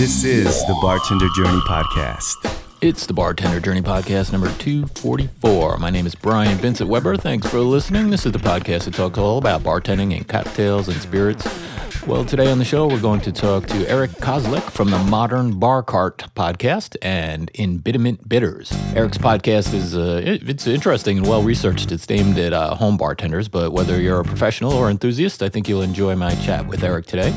This is the Bartender Journey Podcast. It's the Bartender Journey Podcast number 244. My name is Brian Vincent Weber. Thanks for listening. This is the podcast that talks all about bartending and cocktails and spirits. Well, today on the show, we're going to talk to Eric Kozlik from the Modern Bar Cart podcast and Embitterment Bitters. Eric's podcast is uh, it- it's interesting and well researched. It's aimed at uh, home bartenders, but whether you're a professional or enthusiast, I think you'll enjoy my chat with Eric today.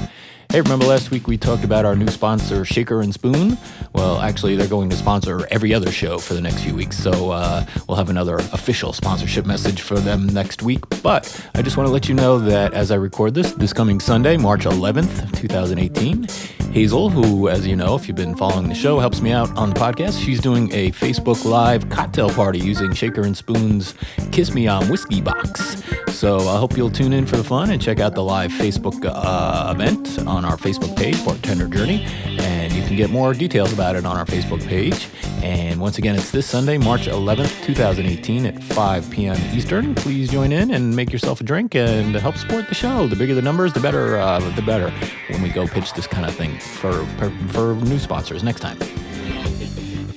Hey, remember last week we talked about our new sponsor, Shaker and Spoon? Well, actually, they're going to sponsor every other show for the next few weeks, so uh, we'll have another official sponsorship message for them next week. But I just want to let you know that as I record this, this coming Sunday, March 11th, 2018, Hazel, who, as you know, if you've been following the show, helps me out on the podcast, she's doing a Facebook Live cocktail party using Shaker and Spoon's Kiss Me On Whiskey Box. So I hope you'll tune in for the fun and check out the live Facebook uh, event on our Facebook page, Bartender Journey, and you can get more details about it on our Facebook page. And once again, it's this Sunday, March 11th, 2018 at 5 p.m. Eastern. Please join in and make yourself a drink and help support the show. The bigger the numbers, the better. Uh, the better when we go pitch this kind of thing for for, for new sponsors next time.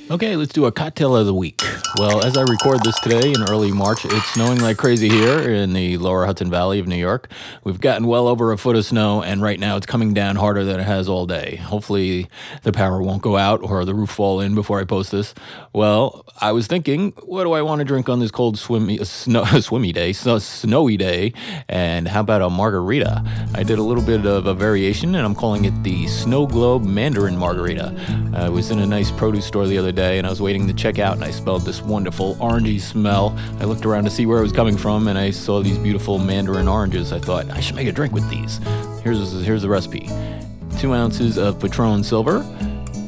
Okay, let's do a cocktail of the week. Well, as I record this today in early March, it's snowing like crazy here in the lower Hudson Valley of New York. We've gotten well over a foot of snow, and right now it's coming down harder than it has all day. Hopefully, the power won't go out or the roof fall in before I post this. Well, I was thinking, what do I want to drink on this cold, swimmy, uh, snow, swimmy day, snowy day? And how about a margarita? I did a little bit of a variation, and I'm calling it the Snow Globe Mandarin Margarita. I was in a nice produce store the other day, and I was waiting to check out, and I smelled this wonderful orangey smell. I looked around to see where it was coming from, and I saw these beautiful mandarin oranges. I thought I should make a drink with these. Here's here's the recipe: two ounces of Patron Silver,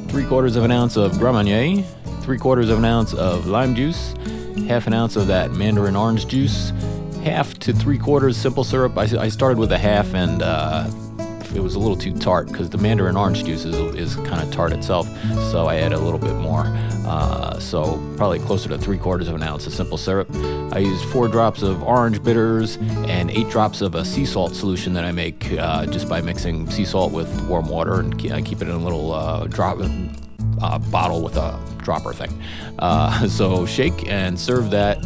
three quarters of an ounce of Grand Marnier, three quarters of an ounce of lime juice, half an ounce of that mandarin orange juice, half to three quarters simple syrup. I, I started with a half, and uh, it was a little too tart because the mandarin orange juice is, is kind of tart itself. So I added a little bit more. Uh, so probably closer to three quarters of an ounce of simple syrup. I used four drops of orange bitters and eight drops of a sea salt solution that I make uh, just by mixing sea salt with warm water and I keep it in a little uh, drop uh, bottle with a dropper thing. Uh, so shake and serve that.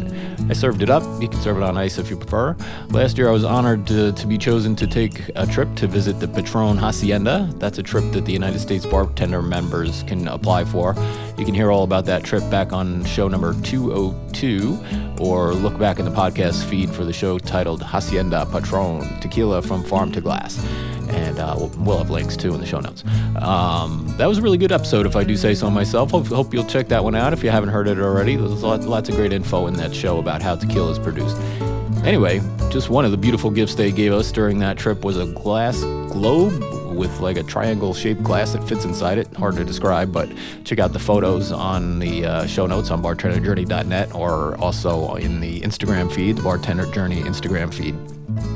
I served it up. You can serve it on ice if you prefer. Last year, I was honored to, to be chosen to take a trip to visit the Patron Hacienda. That's a trip that the United States bartender members can apply for. You can hear all about that trip back on show number 202 or look back in the podcast feed for the show titled Hacienda Patron Tequila from Farm to Glass and uh, we'll, have links too in the show notes. Um, that was a really good episode, if I do say so myself. Hope, hope you'll check that one out if you haven't heard it already. There's lots, lots of great info in that show about how tequila is produced. Anyway, just one of the beautiful gifts they gave us during that trip was a glass globe with like a triangle shaped glass that fits inside it. Hard to describe, but check out the photos on the uh, show notes on bartenderjourney.net or also in the Instagram feed, the Bartender Journey Instagram feed.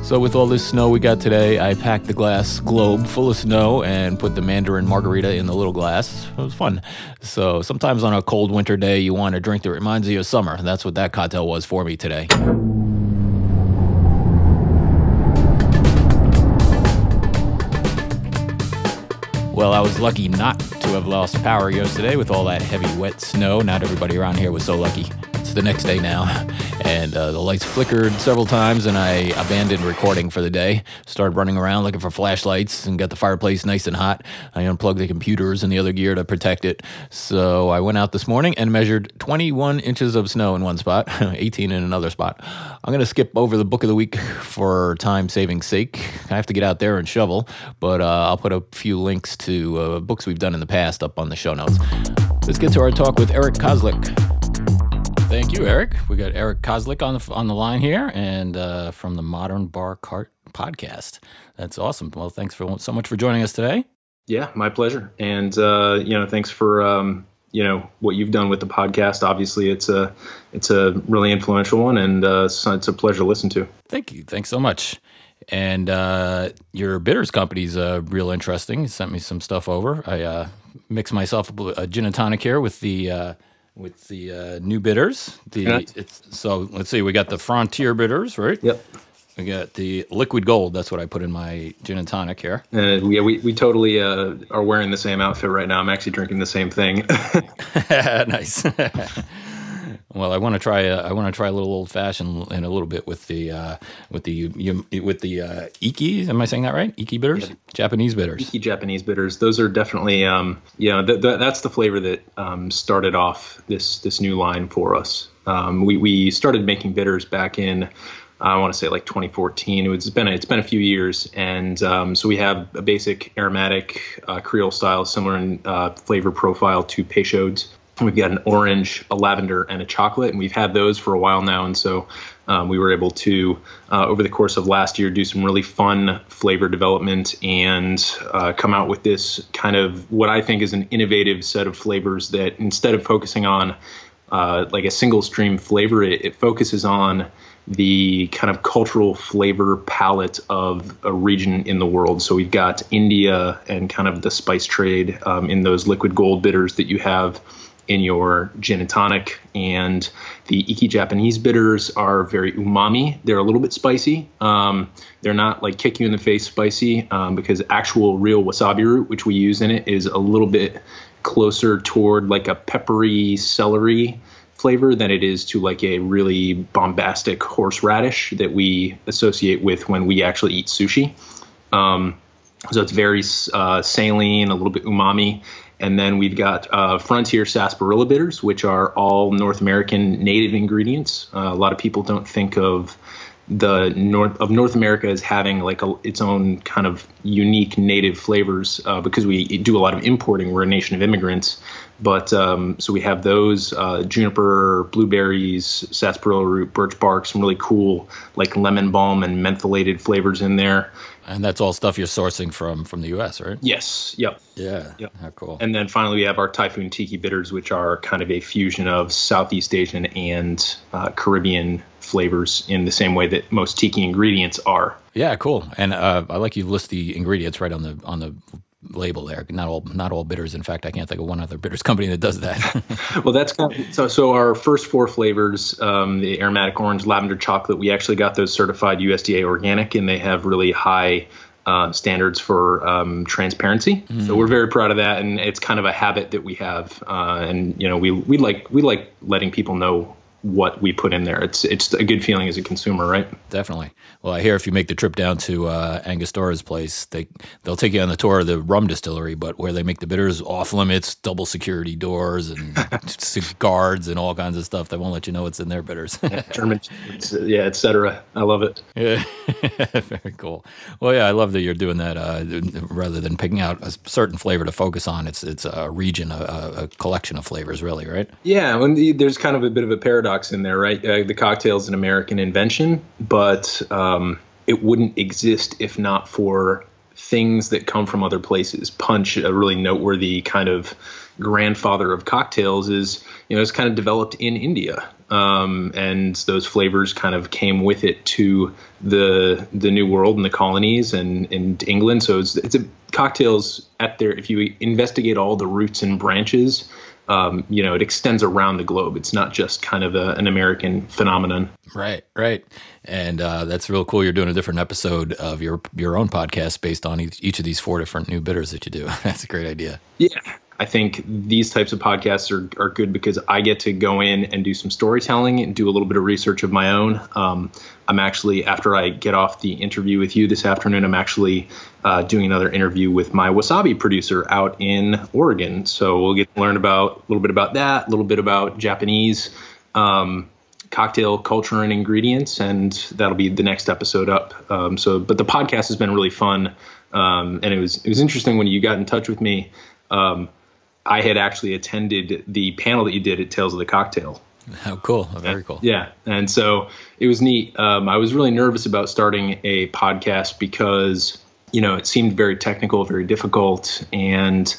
So, with all this snow we got today, I packed the glass globe full of snow and put the Mandarin margarita in the little glass. It was fun. So, sometimes on a cold winter day, you want a drink that reminds you of summer. That's what that cocktail was for me today. Well, I was lucky not to have lost power yesterday with all that heavy, wet snow. Not everybody around here was so lucky. The next day now, and uh, the lights flickered several times, and I abandoned recording for the day. Started running around looking for flashlights and got the fireplace nice and hot. I unplugged the computers and the other gear to protect it. So I went out this morning and measured 21 inches of snow in one spot, 18 in another spot. I'm going to skip over the book of the week for time saving sake. I have to get out there and shovel, but uh, I'll put a few links to uh, books we've done in the past up on the show notes. Let's get to our talk with Eric Kozlik. Thank you, Eric. We got Eric Kozlik on the on the line here, and uh, from the Modern Bar Cart podcast. That's awesome. Well, thanks for so much for joining us today. Yeah, my pleasure. And uh, you know, thanks for um, you know what you've done with the podcast. Obviously, it's a it's a really influential one, and uh, it's a pleasure to listen to. Thank you. Thanks so much. And uh, your bitters company's uh, real interesting. You sent me some stuff over. I uh, mixed myself a gin and tonic here with the uh, with the uh, new bitters. The Yeah. so let's see, we got the Frontier bitters, right? Yep. We got the liquid gold. That's what I put in my gin and tonic here. Uh, yeah, we, we totally uh, are wearing the same outfit right now. I'm actually drinking the same thing. nice. well, I want to try. A, I want to try a little old fashioned in a little bit with the uh, with the you, with the uh, iki. Am I saying that right? Iki bitters, yeah. Japanese bitters. Iki Japanese bitters. Those are definitely um, you know th- th- that's the flavor that um, started off this this new line for us. Um, we we started making bitters back in I want to say like 2014. It's been a, it's been a few years, and um, so we have a basic aromatic uh, Creole style, similar in uh, flavor profile to Peychaud's. We've got an orange, a lavender, and a chocolate, and we've had those for a while now. And so um, we were able to, uh, over the course of last year, do some really fun flavor development and uh, come out with this kind of what I think is an innovative set of flavors that instead of focusing on uh, like a single stream flavor, it, it focuses on the kind of cultural flavor palette of a region in the world. So we've got India and kind of the spice trade um, in those liquid gold bitters that you have in your gin and tonic. And the Iki Japanese bitters are very umami. They're a little bit spicy. Um, they're not like kick you in the face spicy um, because actual real wasabi root, which we use in it, is a little bit closer toward like a peppery celery flavor than it is to like a really bombastic horseradish that we associate with when we actually eat sushi. Um, so it's very uh, saline, a little bit umami. And then we've got uh, Frontier Sarsaparilla bitters, which are all North American native ingredients. Uh, a lot of people don't think of the North of North America as having like a, its own kind of unique native flavors uh, because we do a lot of importing. We're a nation of immigrants, but um, so we have those uh, juniper, blueberries, sarsaparilla root, birch bark, some really cool like lemon balm and mentholated flavors in there. And that's all stuff you're sourcing from from the U.S., right? Yes. Yep. Yeah. Yep. How cool. And then finally, we have our Typhoon Tiki bitters, which are kind of a fusion of Southeast Asian and uh, Caribbean flavors in the same way that most tiki ingredients are. Yeah, cool. And uh, I like you list the ingredients right on the on the label there. Not all not all bitters. In fact, I can't think of one other bitters company that does that. well, that's kind of, so. So our first four flavors, um, the aromatic orange, lavender, chocolate, we actually got those certified USDA organic, and they have really high. Uh, standards for um, transparency, mm. so we're very proud of that, and it's kind of a habit that we have. Uh, and you know, we we like we like letting people know what we put in there. It's it's a good feeling as a consumer, right? Definitely. Well, I hear if you make the trip down to uh, place, they they'll take you on the tour of the rum distillery, but where they make the bitters off limits, double security doors and guards and all kinds of stuff. They won't let you know what's in their bitters. German, yeah, etc. I love it. Yeah, very cool. Well, yeah, I love that you're doing that. Uh, rather than picking out a certain flavor to focus on, it's it's a region, a, a collection of flavors, really, right? Yeah, when the, there's kind of a bit of a paradox paradox in there, right? Uh, the cocktail is an American invention, but um, it wouldn't exist if not for things that come from other places. Punch, a really noteworthy kind of grandfather of cocktails, is you know it's kind of developed in India, um, and those flavors kind of came with it to the the New World and the colonies and in England. So it's, it's a, cocktails at their if you investigate all the roots and branches um, you know, it extends around the globe. It's not just kind of a, an American phenomenon. Right, right, and uh, that's real cool. You're doing a different episode of your your own podcast based on each, each of these four different new bitters that you do. that's a great idea. Yeah, I think these types of podcasts are, are good because I get to go in and do some storytelling and do a little bit of research of my own. Um, I'm actually, after I get off the interview with you this afternoon, I'm actually uh, doing another interview with my wasabi producer out in Oregon. So we'll get to learn about a little bit about that, a little bit about Japanese um, cocktail culture and ingredients, and that'll be the next episode up. Um, so, but the podcast has been really fun, um, and it was it was interesting when you got in touch with me. Um, I had actually attended the panel that you did at Tales of the Cocktail. Oh, cool. Oh, very cool. Yeah. And so it was neat. Um, I was really nervous about starting a podcast because, you know, it seemed very technical, very difficult. And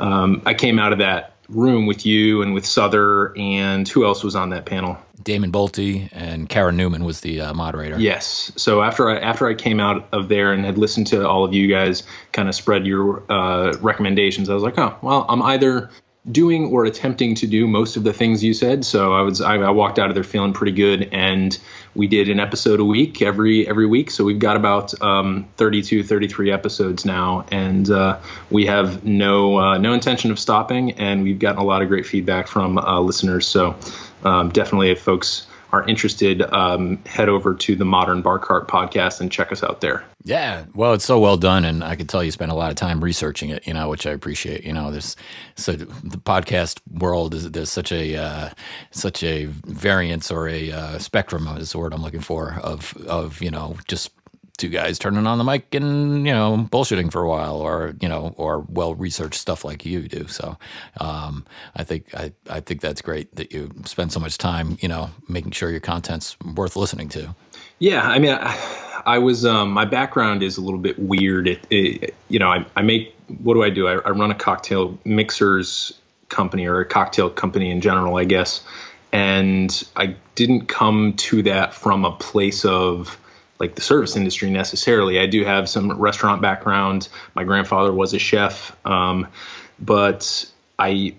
um, I came out of that room with you and with Souther and who else was on that panel? Damon Boelte and Kara Newman was the uh, moderator. Yes. So after I after I came out of there and had listened to all of you guys kind of spread your uh, recommendations, I was like, oh well, I'm either doing or attempting to do most of the things you said. So I was I, I, walked out of there feeling pretty good, and we did an episode a week every every week. So we've got about um, 32, 33 episodes now, and uh, we have no uh, no intention of stopping. And we've gotten a lot of great feedback from uh, listeners. So um, definitely, if folks are interested, um, head over to the Modern Bar Cart podcast and check us out there. Yeah, well, it's so well done, and I can tell you spent a lot of time researching it. You know, which I appreciate. You know, this so the podcast world is there's such a uh, such a variance or a uh, spectrum is the word I'm looking for of of you know just two guys turning on the mic and you know bullshitting for a while or you know or well researched stuff like you do. So um, i think I, I think that's great that you spend so much time you know making sure your content's worth listening to. Yeah i mean i, I was um, my background is a little bit weird. It, it, you know I, I make what do i do? I, I run a cocktail mixers company or a cocktail company in general i guess. And i didn't come to that from a place of like the service industry necessarily. I do have some restaurant background. My grandfather was a chef, um, but I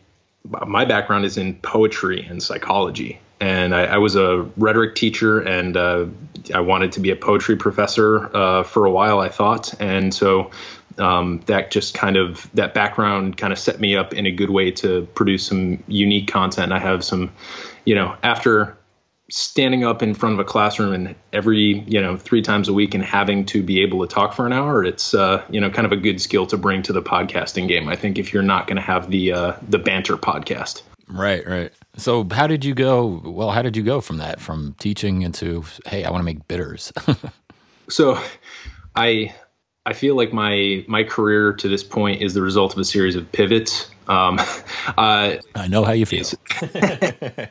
my background is in poetry and psychology. And I, I was a rhetoric teacher, and uh, I wanted to be a poetry professor uh, for a while. I thought, and so um, that just kind of that background kind of set me up in a good way to produce some unique content. I have some, you know, after standing up in front of a classroom and every you know three times a week and having to be able to talk for an hour it's uh, you know kind of a good skill to bring to the podcasting game. I think if you're not going to have the uh, the banter podcast. Right right. So how did you go well how did you go from that from teaching into hey i want to make bitters? So i i feel like my my career to this point is the result of a series of pivots. Um, uh, i know how you feel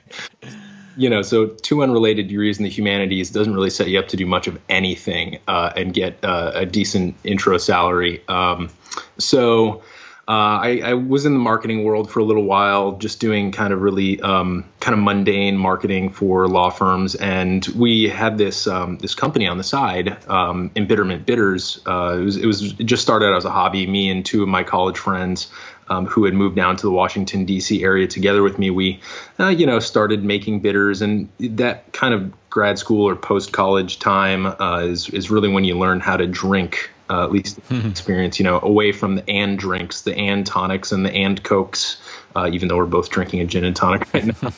you know, so two unrelated degrees in the humanities doesn't really set you up to do much of anything uh, and get uh, a decent intro salary. Um, so uh, I, I, was in the marketing world for a little while, just doing kind of really um, kind of mundane marketing for law firms, and we had this um, this company on the side, um, Embitterment Bitters. Uh, it was it was just started as a hobby. Me and two of my college friends um, who had moved down to the Washington D.C. area together with me, we, uh, you know, started making bitters, and that kind of grad school or post college time uh, is is really when you learn how to drink. Uh, at least experience, you know, away from the and drinks, the and tonics, and the and cokes. Uh, even though we're both drinking a gin and tonic right now.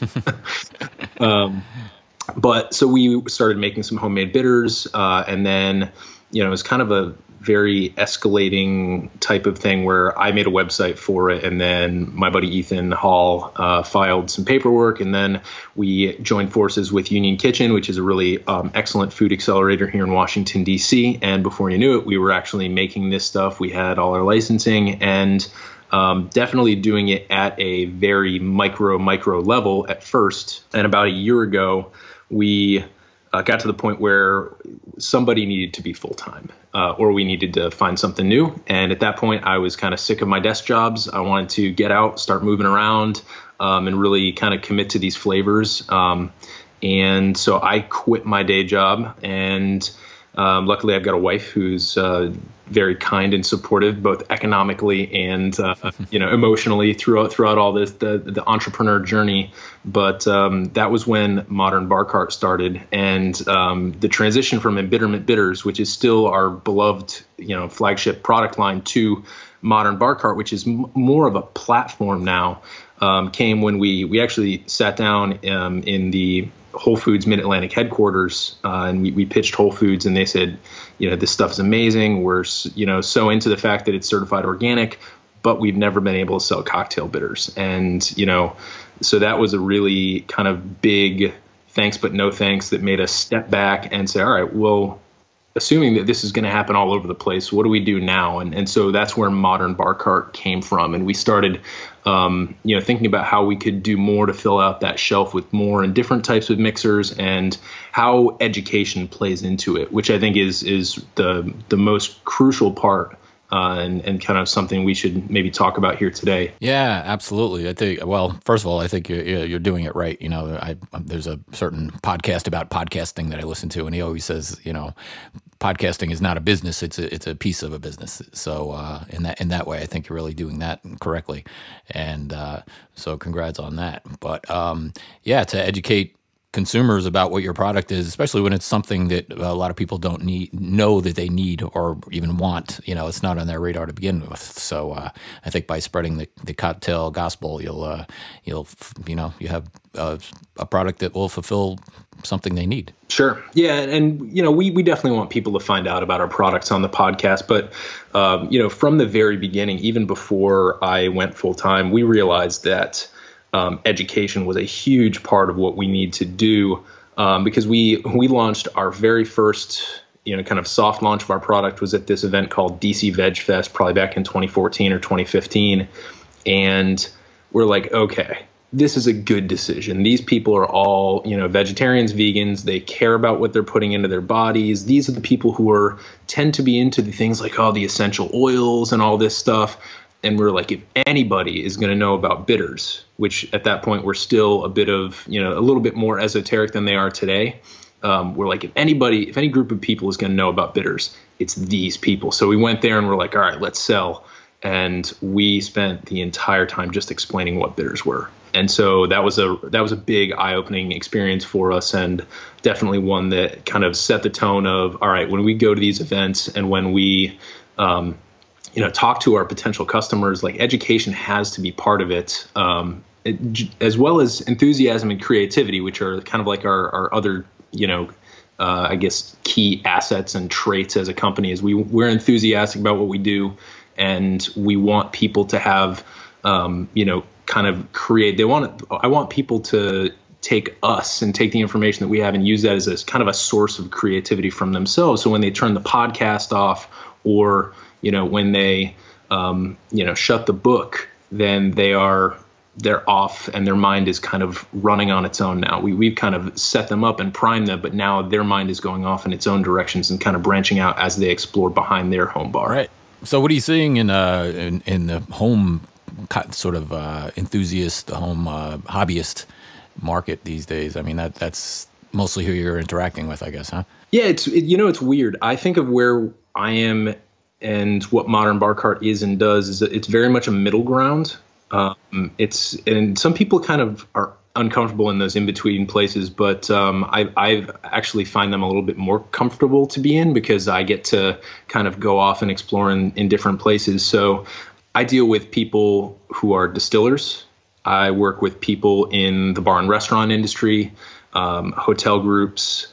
um, but so we started making some homemade bitters, uh, and then you know it was kind of a very escalating type of thing where I made a website for it, and then my buddy Ethan Hall uh, filed some paperwork, and then we joined forces with Union Kitchen, which is a really um, excellent food accelerator here in Washington D.C. And before you knew it, we were actually making this stuff. We had all our licensing and um, definitely doing it at a very micro micro level at first. And about a year ago, we uh, got to the point where somebody needed to be full time, uh, or we needed to find something new. And at that point, I was kind of sick of my desk jobs. I wanted to get out, start moving around, um, and really kind of commit to these flavors. Um, and so I quit my day job and um, luckily, I've got a wife who's uh, very kind and supportive, both economically and uh, you know emotionally throughout throughout all this the the entrepreneur journey. But um, that was when Modern Bar Cart started, and um, the transition from Embitterment Bitters, which is still our beloved you know flagship product line, to Modern Bar Cart, which is m- more of a platform now, um, came when we we actually sat down um, in the Whole Foods Mid Atlantic headquarters, uh, and we, we pitched Whole Foods, and they said, you know, this stuff is amazing. We're you know so into the fact that it's certified organic, but we've never been able to sell cocktail bitters, and you know, so that was a really kind of big thanks but no thanks that made us step back and say, all right, well, assuming that this is going to happen all over the place, what do we do now? And and so that's where modern bar cart came from, and we started um, you know, thinking about how we could do more to fill out that shelf with more and different types of mixers and how education plays into it, which I think is is the the most crucial part uh, and and kind of something we should maybe talk about here today. Yeah, absolutely. I think. Well, first of all, I think you're you're doing it right. You know, I, there's a certain podcast about podcasting that I listen to, and he always says, you know, podcasting is not a business; it's a it's a piece of a business. So uh, in that in that way, I think you're really doing that correctly, and uh, so congrats on that. But um, yeah, to educate consumers about what your product is, especially when it's something that a lot of people don't need know that they need or even want. You know, it's not on their radar to begin with. So uh, I think by spreading the, the cocktail gospel, you'll uh, you'll you know you have a, a product that will fulfill something they need. Sure. Yeah, and you know we we definitely want people to find out about our products on the podcast, but um, you know from the very beginning, even before I went full time, we realized that um, education was a huge part of what we need to do um, because we we launched our very first you know kind of soft launch of our product was at this event called DC Veg Fest probably back in 2014 or 2015 and we're like okay this is a good decision. These people are all you know vegetarians vegans. They care about what they're putting into their bodies. These are the people who are tend to be into the things like all oh, the essential oils and all this stuff and we're like if anybody is going to know about bitters which at that point were still a bit of you know a little bit more esoteric than they are today um, we're like if anybody if any group of people is going to know about bitters it's these people. So we went there and we're like all right let's sell. And we spent the entire time just explaining what bitters were. And so that was a that was a big eye-opening experience for us and definitely one that kind of set the tone of all right when we go to these events and when we um, you know talk to our potential customers like education has to be part of it, um, it as well as enthusiasm and creativity which are kind of like our, our other you know uh, i guess key assets and traits as a company is we we're enthusiastic about what we do and we want people to have um, you know kind of create they want i want people to take us and take the information that we have and use that as a kind of a source of creativity from themselves. So when they turn the podcast off or you know when they um, you know shut the book then they are they're off and their mind is kind of running on its own now. We, we've kind of set them up and primed them but now their mind is going off in its own directions and kind of branching out as they explore behind their home bar. Right. So what are you seeing in uh in, in the home sort of uh, enthusiast the home uh, hobbyist market these days? I mean that that's mostly who you're interacting with i guess huh? Yeah it's it, you know it's weird. I think of where i am and what modern bar cart is and does is it's very much a middle ground. Um, it's and some people kind of are uncomfortable in those in between places, but um, I, I actually find them a little bit more comfortable to be in because I get to kind of go off and explore in, in different places. So I deal with people who are distillers. I work with people in the bar and restaurant industry, um, hotel groups,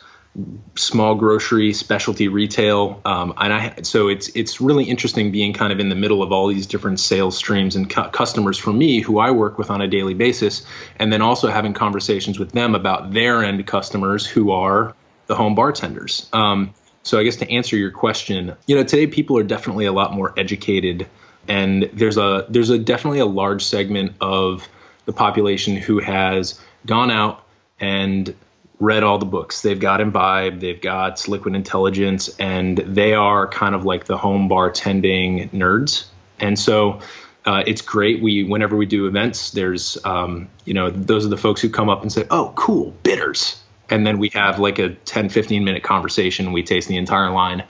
small grocery, specialty retail, um, and I so it's it's really interesting being kind of in the middle of all these different sales streams and cu- customers for me who I work with on a daily basis, and then also having conversations with them about their end customers who are the home bartenders. Um, so I guess to answer your question, you know, today people are definitely a lot more educated, and there's a there's a definitely a large segment of the population who has gone out and read all the books. They've got Imbibe, they've got Liquid Intelligence, and they are kind of like the home bartending nerds. And so uh, it's great. We whenever we do events, there's um, you know those are the folks who come up and say, "Oh, cool, bitters," and then we have like a 10, 15 minute conversation. We taste the entire line,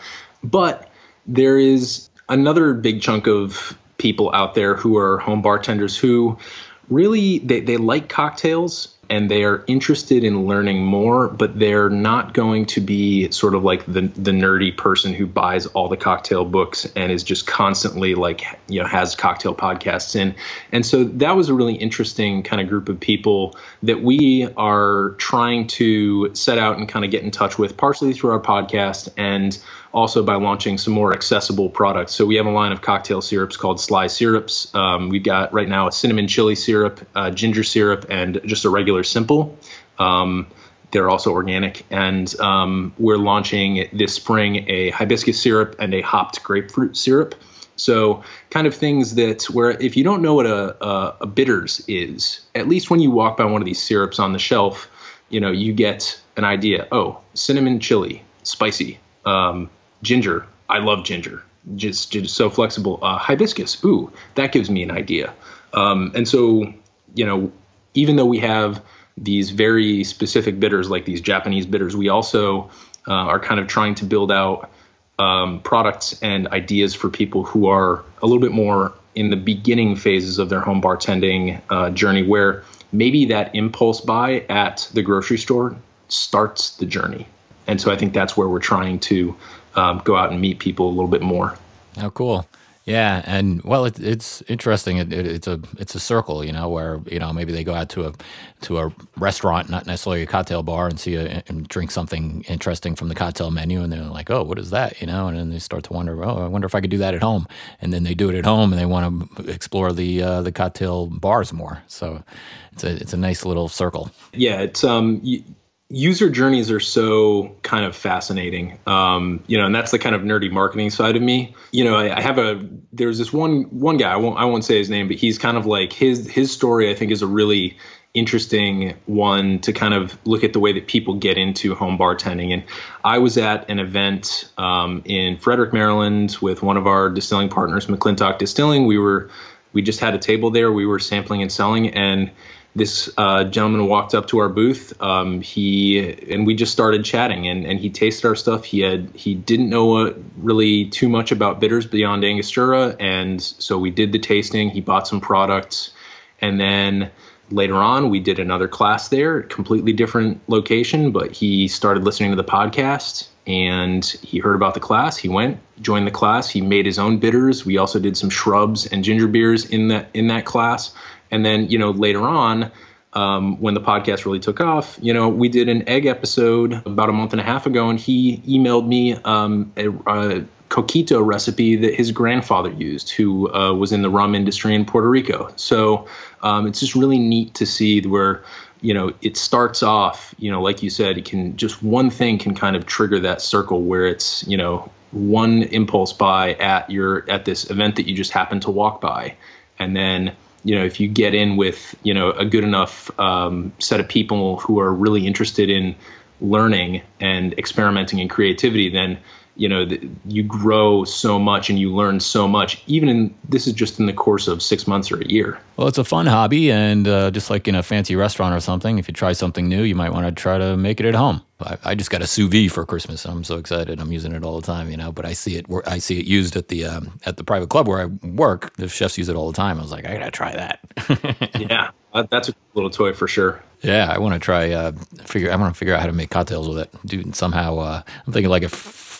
but there is another big chunk of people out there who are home bartenders who really they, they like cocktails and they are interested in learning more, but they're not going to be sort of like the the nerdy person who buys all the cocktail books and is just constantly like you know has cocktail podcasts in. And so that was a really interesting kind of group of people that we are trying to set out and kind of get in touch with, partially through our podcast and also by launching some more accessible products. So we have a line of cocktail syrups called Sly Syrups. Um, we've got right now a cinnamon chili syrup, uh, ginger syrup, and just a regular simple. Um, they're also organic, and um, we're launching this spring a hibiscus syrup and a hopped grapefruit syrup. So, kind of things that where if you don't know what a, a, a bitters is, at least when you walk by one of these syrups on the shelf, you know you get an idea. Oh, cinnamon chili, spicy. Um, ginger. I love ginger. just just so flexible. Uh, hibiscus, ooh, that gives me an idea. Um, and so, you know, even though we have these very specific bitters, like these Japanese bitters, we also uh, are kind of trying to build out um, products and ideas for people who are a little bit more in the beginning phases of their home bartending uh, journey, where maybe that impulse buy at the grocery store starts the journey. And so I think that's where we're trying to um, go out and meet people a little bit more. Oh, cool. Yeah, and well, it, it's interesting. It, it, it's a it's a circle, you know, where you know maybe they go out to a to a restaurant, not necessarily a cocktail bar, and see a, and drink something interesting from the cocktail menu, and they're like, "Oh, what is that?" You know, and then they start to wonder, "Oh, I wonder if I could do that at home." And then they do it at home, and they want to explore the uh, the cocktail bars more. So it's a it's a nice little circle. Yeah, it's um. Y- user journeys are so kind of fascinating um, you know and that's the kind of nerdy marketing side of me. You know I, I, have a there's this one one guy I won't I won't say his name but he's kind of like his his story I think is a really interesting one to kind of look at the way that people get into home bartending. And I was at an event um, in Frederick Maryland with one of our distilling partners McClintock Distilling. We were we just had a table there. We were sampling and selling. And this uh, gentleman walked up to our booth. Um, he and we just started chatting, and, and he tasted our stuff. He had he didn't know uh, really too much about bitters beyond Angostura, and so we did the tasting. He bought some products, and then later on we did another class there, completely different location. But he started listening to the podcast, and he heard about the class. He went, joined the class. He made his own bitters. We also did some shrubs and ginger beers in that in that class. And then, you know, later on, um, when the podcast really took off, you know, we did an egg episode about a month and a half ago, and he emailed me um, a, a, coquito recipe that his grandfather used, who uh, was in the rum industry in Puerto Rico. So um, it's just really neat to see where, you know, it starts off, you know, like you said, it can just one thing can kind of trigger that circle where it's, you know, one impulse buy at your at this event that you just happen to walk by, and then you know, if you get in with, you know, a good enough um, set of people who are really interested in learning and experimenting and creativity, then you know the, you grow so much and you learn so much even in this is just in the course of six months or a year. Well it's a fun hobby and uh, just like in a fancy restaurant or something if you try something new you might want to try to make it at home I, I, just got a sous vide for Christmas. I'm so excited. I'm using it all the time, you know. But I see it. I see it used at the um, at the private club where I work. The chefs use it all the time. I was like, I gotta try that. yeah, uh, that's a little toy for sure. Yeah, I want to try. Uh, figure. I want to figure out how to make cocktails with it. Dude, somehow. Uh, I'm thinking like a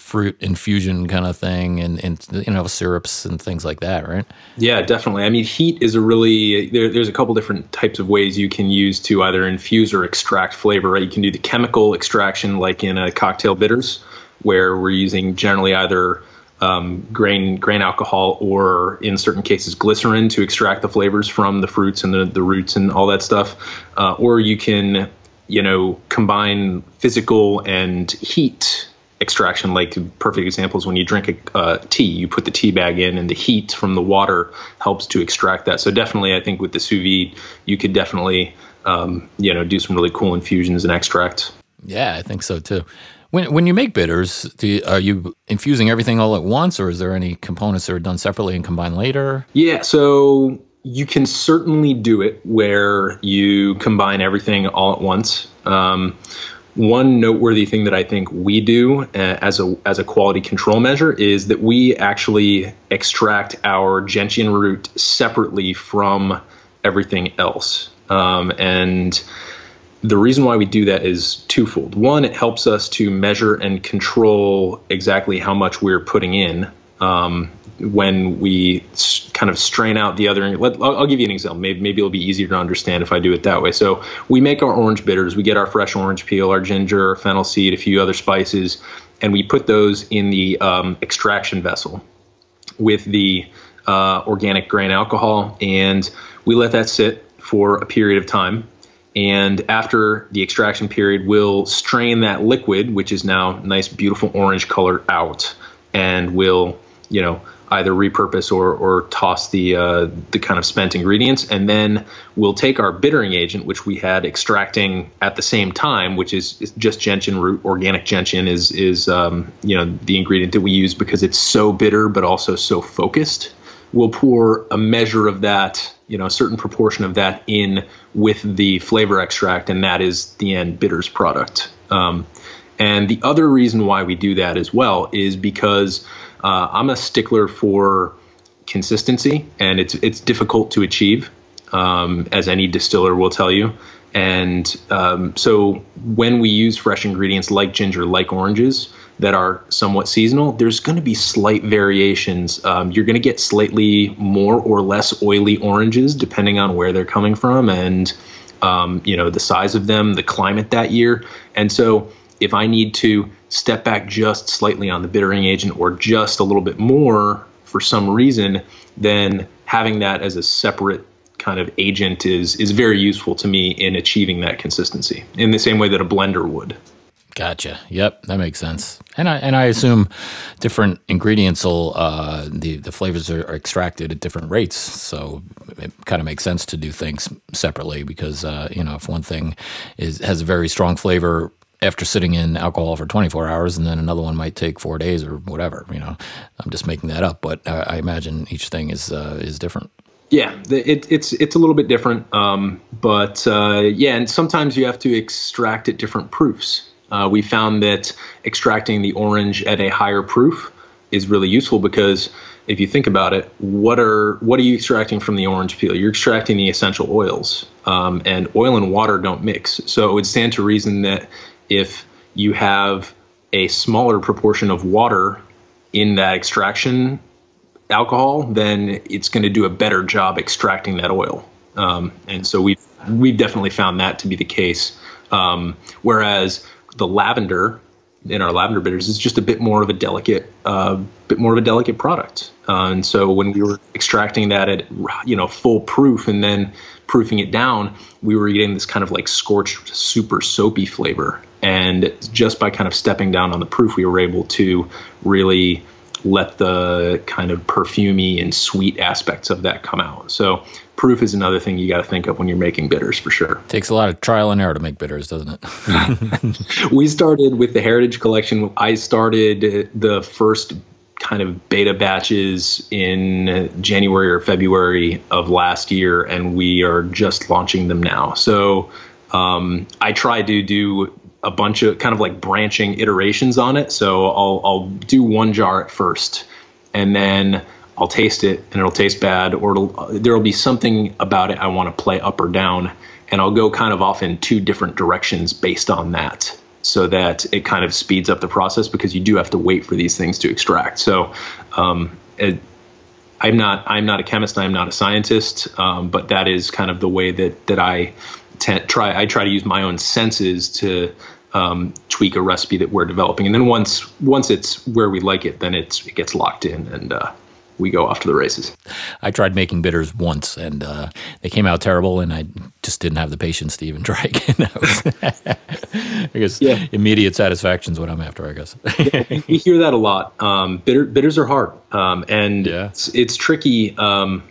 fruit infusion kind of thing and, and you know syrups and things like that right? Yeah definitely. I mean heat is a really there, there's a couple different types of ways you can use to either infuse or extract flavor right? You can do the chemical extraction like in a cocktail bitters where we're using generally either um, grain grain alcohol or in certain cases glycerin to extract the flavors from the fruits and the, the roots and all that stuff. Uh, or you can you know combine physical and heat extraction like perfect examples when you drink a uh, tea you put the tea bag in and the heat from the water helps to extract that so definitely i think with the sous vide you could definitely um, you know do some really cool infusions and extracts yeah i think so too when, when you make bitters, you, are you infusing everything all at once, or is there any components that are done separately and combined later? Yeah, so you can certainly do it where you combine everything all at once. Um, one noteworthy thing that I think we do uh, as a as a quality control measure is that we actually extract our gentian root separately from everything else. Um, and the reason why we do that is twofold. One, it helps us to measure and control exactly how much we're putting in. Um, when we kind of strain out the other. Let, I'll, give you an example. Maybe, maybe it'll be easier to understand if I do it that way. So we make our orange bitters. We get our fresh orange peel, our ginger, fennel seed, a few other spices, and we put those in the um, extraction vessel with the uh, organic grain alcohol, and we let that sit for a period of time. And after the extraction period, we'll strain that liquid, which is now nice, beautiful orange color, out, and we'll, you know, either repurpose or, or toss the uh, the kind of spent ingredients, and then we'll take our bittering agent, which we had extracting at the same time, which is, just gentian root. Organic gentian is is um, you know the ingredient that we use because it's so bitter but also so focused. We'll pour a measure of that, you know, a certain proportion of that in with the flavor extract, and that is the end bitters product. Um, and the other reason why we do that as well is because uh, I'm a stickler for consistency, and it's it's difficult to achieve, um, as any distiller will tell you. And um, so when we use fresh ingredients like ginger, like oranges, that are somewhat seasonal, there's going to be slight variations. Um, you're going to get slightly more or less oily oranges depending on where they're coming from and um, you know the size of them, the climate that year. And so if I need to step back just slightly on the bittering agent or just a little bit more for some reason, then having that as a separate kind of agent is is very useful to me in achieving that consistency in the same way that a blender would. Gotcha. Yep, that makes sense. And I and I assume different ingredients will uh, the the flavors are, are, extracted at different rates, so it kind of makes sense to do things separately because uh, you know if one thing is has a very strong flavor after sitting in alcohol for 24 hours and then another one might take four days or whatever you know i'm just making that up but i, I imagine each thing is uh, is different yeah it, it's it's a little bit different um, but uh, yeah and sometimes you have to extract at different proofs uh, we found that extracting the orange at a higher proof is really useful because if you think about it, what are what are you extracting from the orange peel? You're extracting the essential oils, um, and oil and water don't mix. So it would stand to reason that if you have a smaller proportion of water in that extraction alcohol, then it's going to do a better job extracting that oil. Um, and so we've we've definitely found that to be the case. Um, whereas the lavender in our lavender bitters is just a bit more of a delicate, uh, bit more of a delicate product. Uh, and so when we were extracting that at you know full proof and then proofing it down, we were getting this kind of like scorched, super soapy flavor. And just by kind of stepping down on the proof, we were able to really let the kind of perfumy and sweet aspects of that come out. So proof is another thing you got to think of when you're making bitters for sure. Takes a lot of trial and error to make bitters, doesn't it? we started with the Heritage Collection. I started the first kind of beta batches in January or February of last year, and we are just launching them now. So um, I try to do a bunch of kind of like branching iterations on it. So I'll I'll do one jar at first, and then I'll taste it, and it'll taste bad, or there'll be something about it I want to play up or down, and I'll go kind of off in two different directions based on that, so that it kind of speeds up the process because you do have to wait for these things to extract. So. Um, it, I'm not I'm not a chemist. I'm not a scientist, um, but that is kind of the way that that I try I try to use my own senses to um, tweak a recipe that we're developing, and then once once it's where we like it, then it's it gets locked in, and uh, we go off to the races. I tried making bitters once, and uh, they came out terrible, and I just didn't have the patience to even try again. I guess yeah. immediate satisfaction is what I'm after. I guess yeah, we hear that a lot. Um, bitter, bitters are hard, um, and yeah. it's, it's tricky. Um,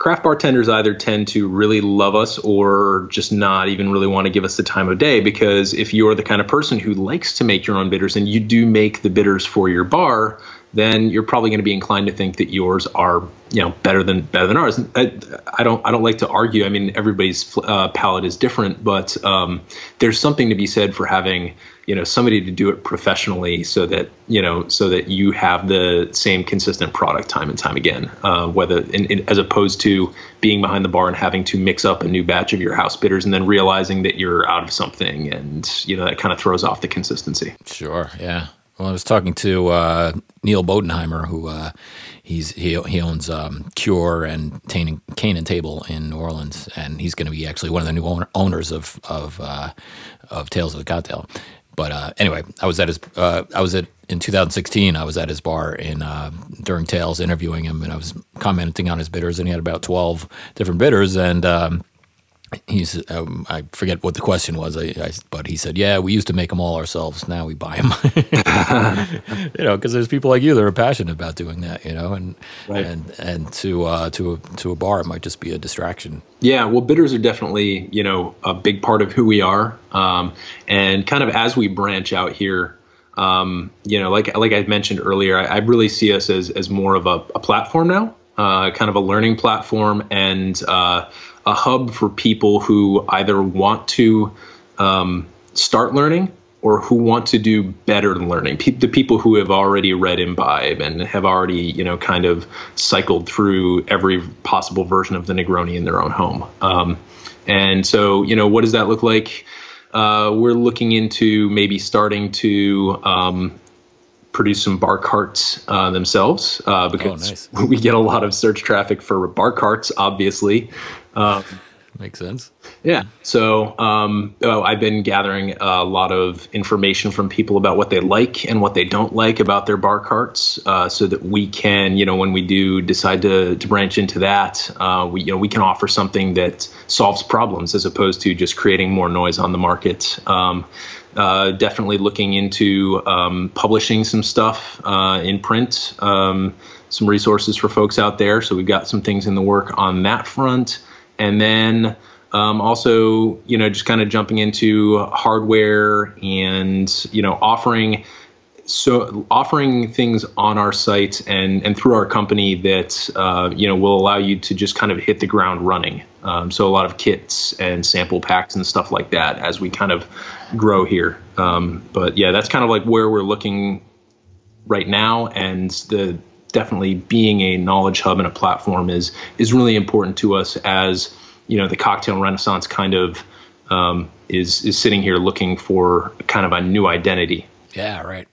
craft bartenders either tend to really love us or just not even really want to give us the time of day because if you're the kind of person who likes to make your own bitters and you do make the bitters for your bar then you're probably going to be inclined to think that yours are you know better than better than ours. I, I don't I don't like to argue. I mean everybody's uh, palate is different, but um, there's something to be said for having you know somebody to do it professionally, so that you know so that you have the same consistent product time and time again. Uh, whether in, in, as opposed to being behind the bar and having to mix up a new batch of your house bitters and then realizing that you're out of something, and you know that kind of throws off the consistency. Sure. Yeah. Well, I was talking to uh, Neal Bodenheimer, who uh, he's he, he owns um, Cure and Cane and Table in New Orleans, and he's going to be actually one of the new owner, owners of of uh, of Tales of the Cocktail. But uh, anyway, I was at his uh, I was at in 2016. I was at his bar in uh, during Tales interviewing him, and I was commenting on his bitters, and he had about 12 different bitters, and um, he's um, I forget what the question was, I, I, but he said, "Yeah, we used to make them all ourselves. Now we buy them." you know, because there's people like you that are passionate about doing that. You know, and right. and and to uh, to a, to a bar, it might just be a distraction. Yeah, well, bitters are definitely you know a big part of who we are, um, and kind of as we branch out here. Um, you know, like like I mentioned earlier, I, I really see us as as more of a, a platform now, uh, kind of a learning platform, and uh, a hub for people who either want to um, start learning or who want to do better learning. The people who have already read Imbibe and have already, you know, kind of cycled through every possible version of the Negroni in their own home. Um, and so, you know, what does that look like? Uh, we're looking into maybe starting to um, produce some bar carts uh, themselves uh, because oh, nice. we get a lot of search traffic for bar carts, obviously. Um, Makes sense. Yeah. So um, oh, I've been gathering a lot of information from people about what they like and what they don't like about their bar carts, uh, so that we can, you know, when we do decide to, to branch into that, uh, we you know we can offer something that solves problems as opposed to just creating more noise on the market. Um, uh, definitely looking into um, publishing some stuff uh, in print, um, some resources for folks out there. So we've got some things in the work on that front and then um, also you know just kind of jumping into hardware and you know offering so offering things on our site and and through our company that uh, you know will allow you to just kind of hit the ground running. Um, so a lot of kits and sample packs and stuff like that as we kind of grow here. Um, but yeah, that's kind of like where we're looking right now, and the definitely being a knowledge hub and a platform is is really important to us as you know the cocktail renaissance kind of um, is is sitting here looking for kind of a new identity. Yeah, right.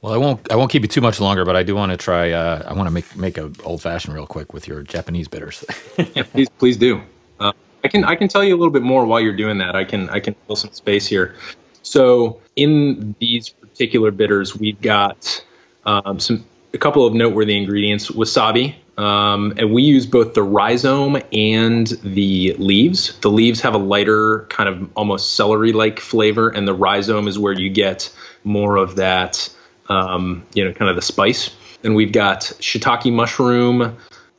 Well, I won't I won't keep you too much longer, but I do want to try. Uh, I want to make make a old fashioned real quick with your Japanese bitters. yeah, please please do. Uh, I can I can tell you a little bit more while you're doing that. I can I can fill some space here. So in these particular bitters, we've got um, some a couple of noteworthy ingredients: wasabi, um, and we use both the rhizome and the leaves. The leaves have a lighter, kind of almost celery-like flavor, and the rhizome is where you get more of that, um, you know, kind of the spice. And we've got shiitake mushroom.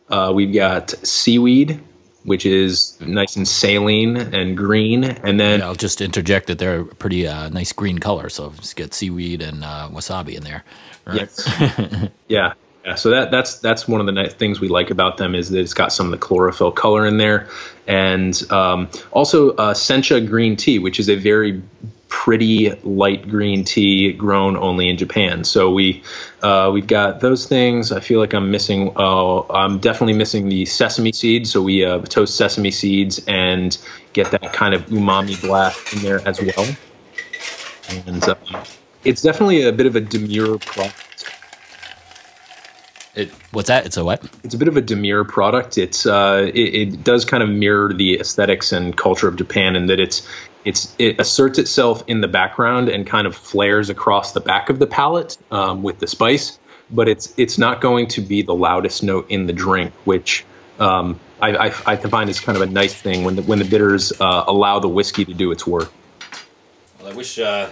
Uh, we've got seaweed, which is nice and saline and green. And then yeah, I'll just interject that they're a pretty uh, nice green color. So just get seaweed and uh, wasabi in there. Right? Yes. yeah. Yeah, so that that's that's one of the nice things we like about them is that it's got some of the chlorophyll color in there, and um, also uh, sencha green tea, which is a very pretty light green tea grown only in Japan. So we uh, we've got those things. I feel like I'm missing. Uh, I'm definitely missing the sesame seeds. So we uh, toast sesame seeds and get that kind of umami blast in there as well. And uh, it's definitely a bit of a demure product it, what's that? It's a what? It's a bit of a demure product. It's uh, it, it, does kind of mirror the aesthetics and culture of Japan in that it's it's it asserts itself in the background and kind of flares across the back of the palate um, with the spice, but it's it's not going to be the loudest note in the drink, which um, I, I, I find is kind of a nice thing when the when the bitters uh, allow the whiskey to do its work. Well, I wish uh,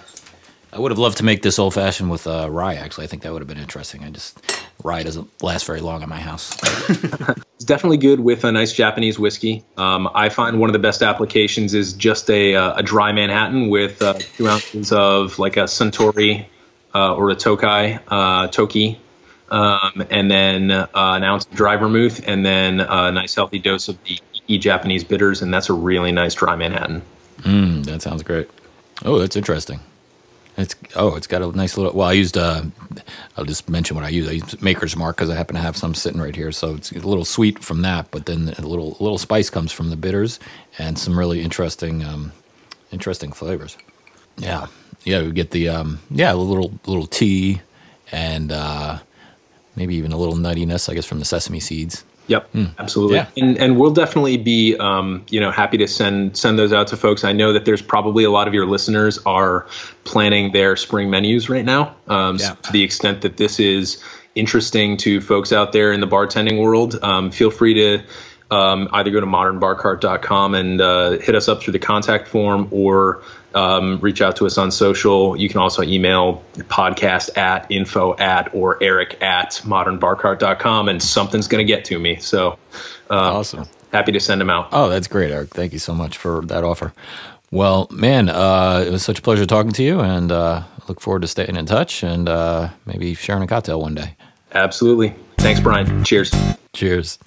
I would have loved to make this old fashioned with uh, rye. Actually, I think that would have been interesting. I just rye doesn't last very long in my house. it's definitely good with a nice Japanese whiskey. Um, I find one of the best applications is just a, uh, a dry Manhattan with uh, two ounces of like a Suntory uh, or a Tokai uh, Toki, um, and then uh, an ounce of dry vermouth, and then a nice healthy dose of the e Japanese bitters, and that's a really nice dry Manhattan. Mm, that sounds great. Oh, that's interesting. It's oh, it's got a nice little. Well, I used. Uh, I'll just mention what I use. I use Maker's Mark because I happen to have some sitting right here. So it's a little sweet from that, but then a little little spice comes from the bitters and some really interesting um, interesting flavors. Yeah, yeah. We get the um, yeah, a little little tea and uh, maybe even a little nuttiness, I guess, from the sesame seeds. Yep, mm. absolutely. Yeah. And and we'll definitely be um, you know happy to send send those out to folks. I know that there's probably a lot of your listeners are planning their spring menus right now. Um, yeah. so to the extent that this is interesting to folks out there in the bartending world, um, feel free to um, either go to modernbarcart.com and uh, hit us up through the contact form or um, reach out to us on social. You can also email podcast at info at or eric at modernbarcart.com and something's going to get to me. So uh, awesome. Happy to send them out. Oh, that's great, Eric. Thank you so much for that offer. Well, man, uh, it was such a pleasure talking to you, and uh, look forward to staying in touch and uh, maybe sharing a cocktail one day. Absolutely. Thanks, Brian. Cheers. Cheers.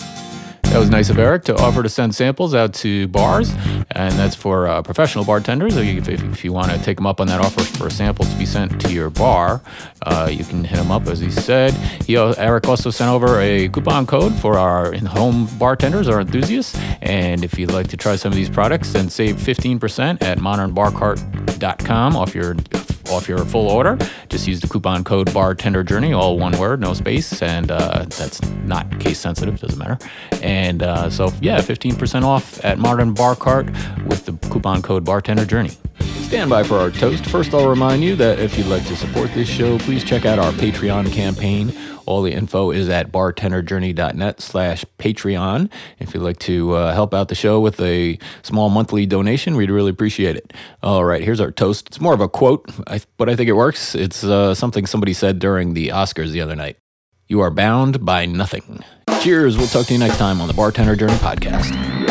That was nice of Eric to offer to send samples out to bars, and that's for uh, professional bartenders. If, if, if, you want to take them up on that offer for a sample to be sent to your bar, uh, you can hit him up, as he said. He, Eric also sent over a coupon code for our in-home bartenders or enthusiasts, and if you'd like to try some of these products, then save 15% at modernbarcart.com off your off your full order. Just use the coupon code bartender journey, all one word, no space, and uh, that's not case sensitive, doesn't matter. And uh, so, yeah, 15% off at Modern Bar Cart with the coupon code bartender journey. Stand by for our toast. First, I'll remind you that if you'd like to support this show, please check out our Patreon campaign. All the info is at bartenderjourney.net slash Patreon. If you'd like to uh, help out the show with a small monthly donation, we'd really appreciate it. All right, here's our toast. It's more of a quote, but I think it works. It's uh, something somebody said during the Oscars the other night. You are bound by nothing. Cheers. We'll talk to you next time on the Bartender Journey podcast.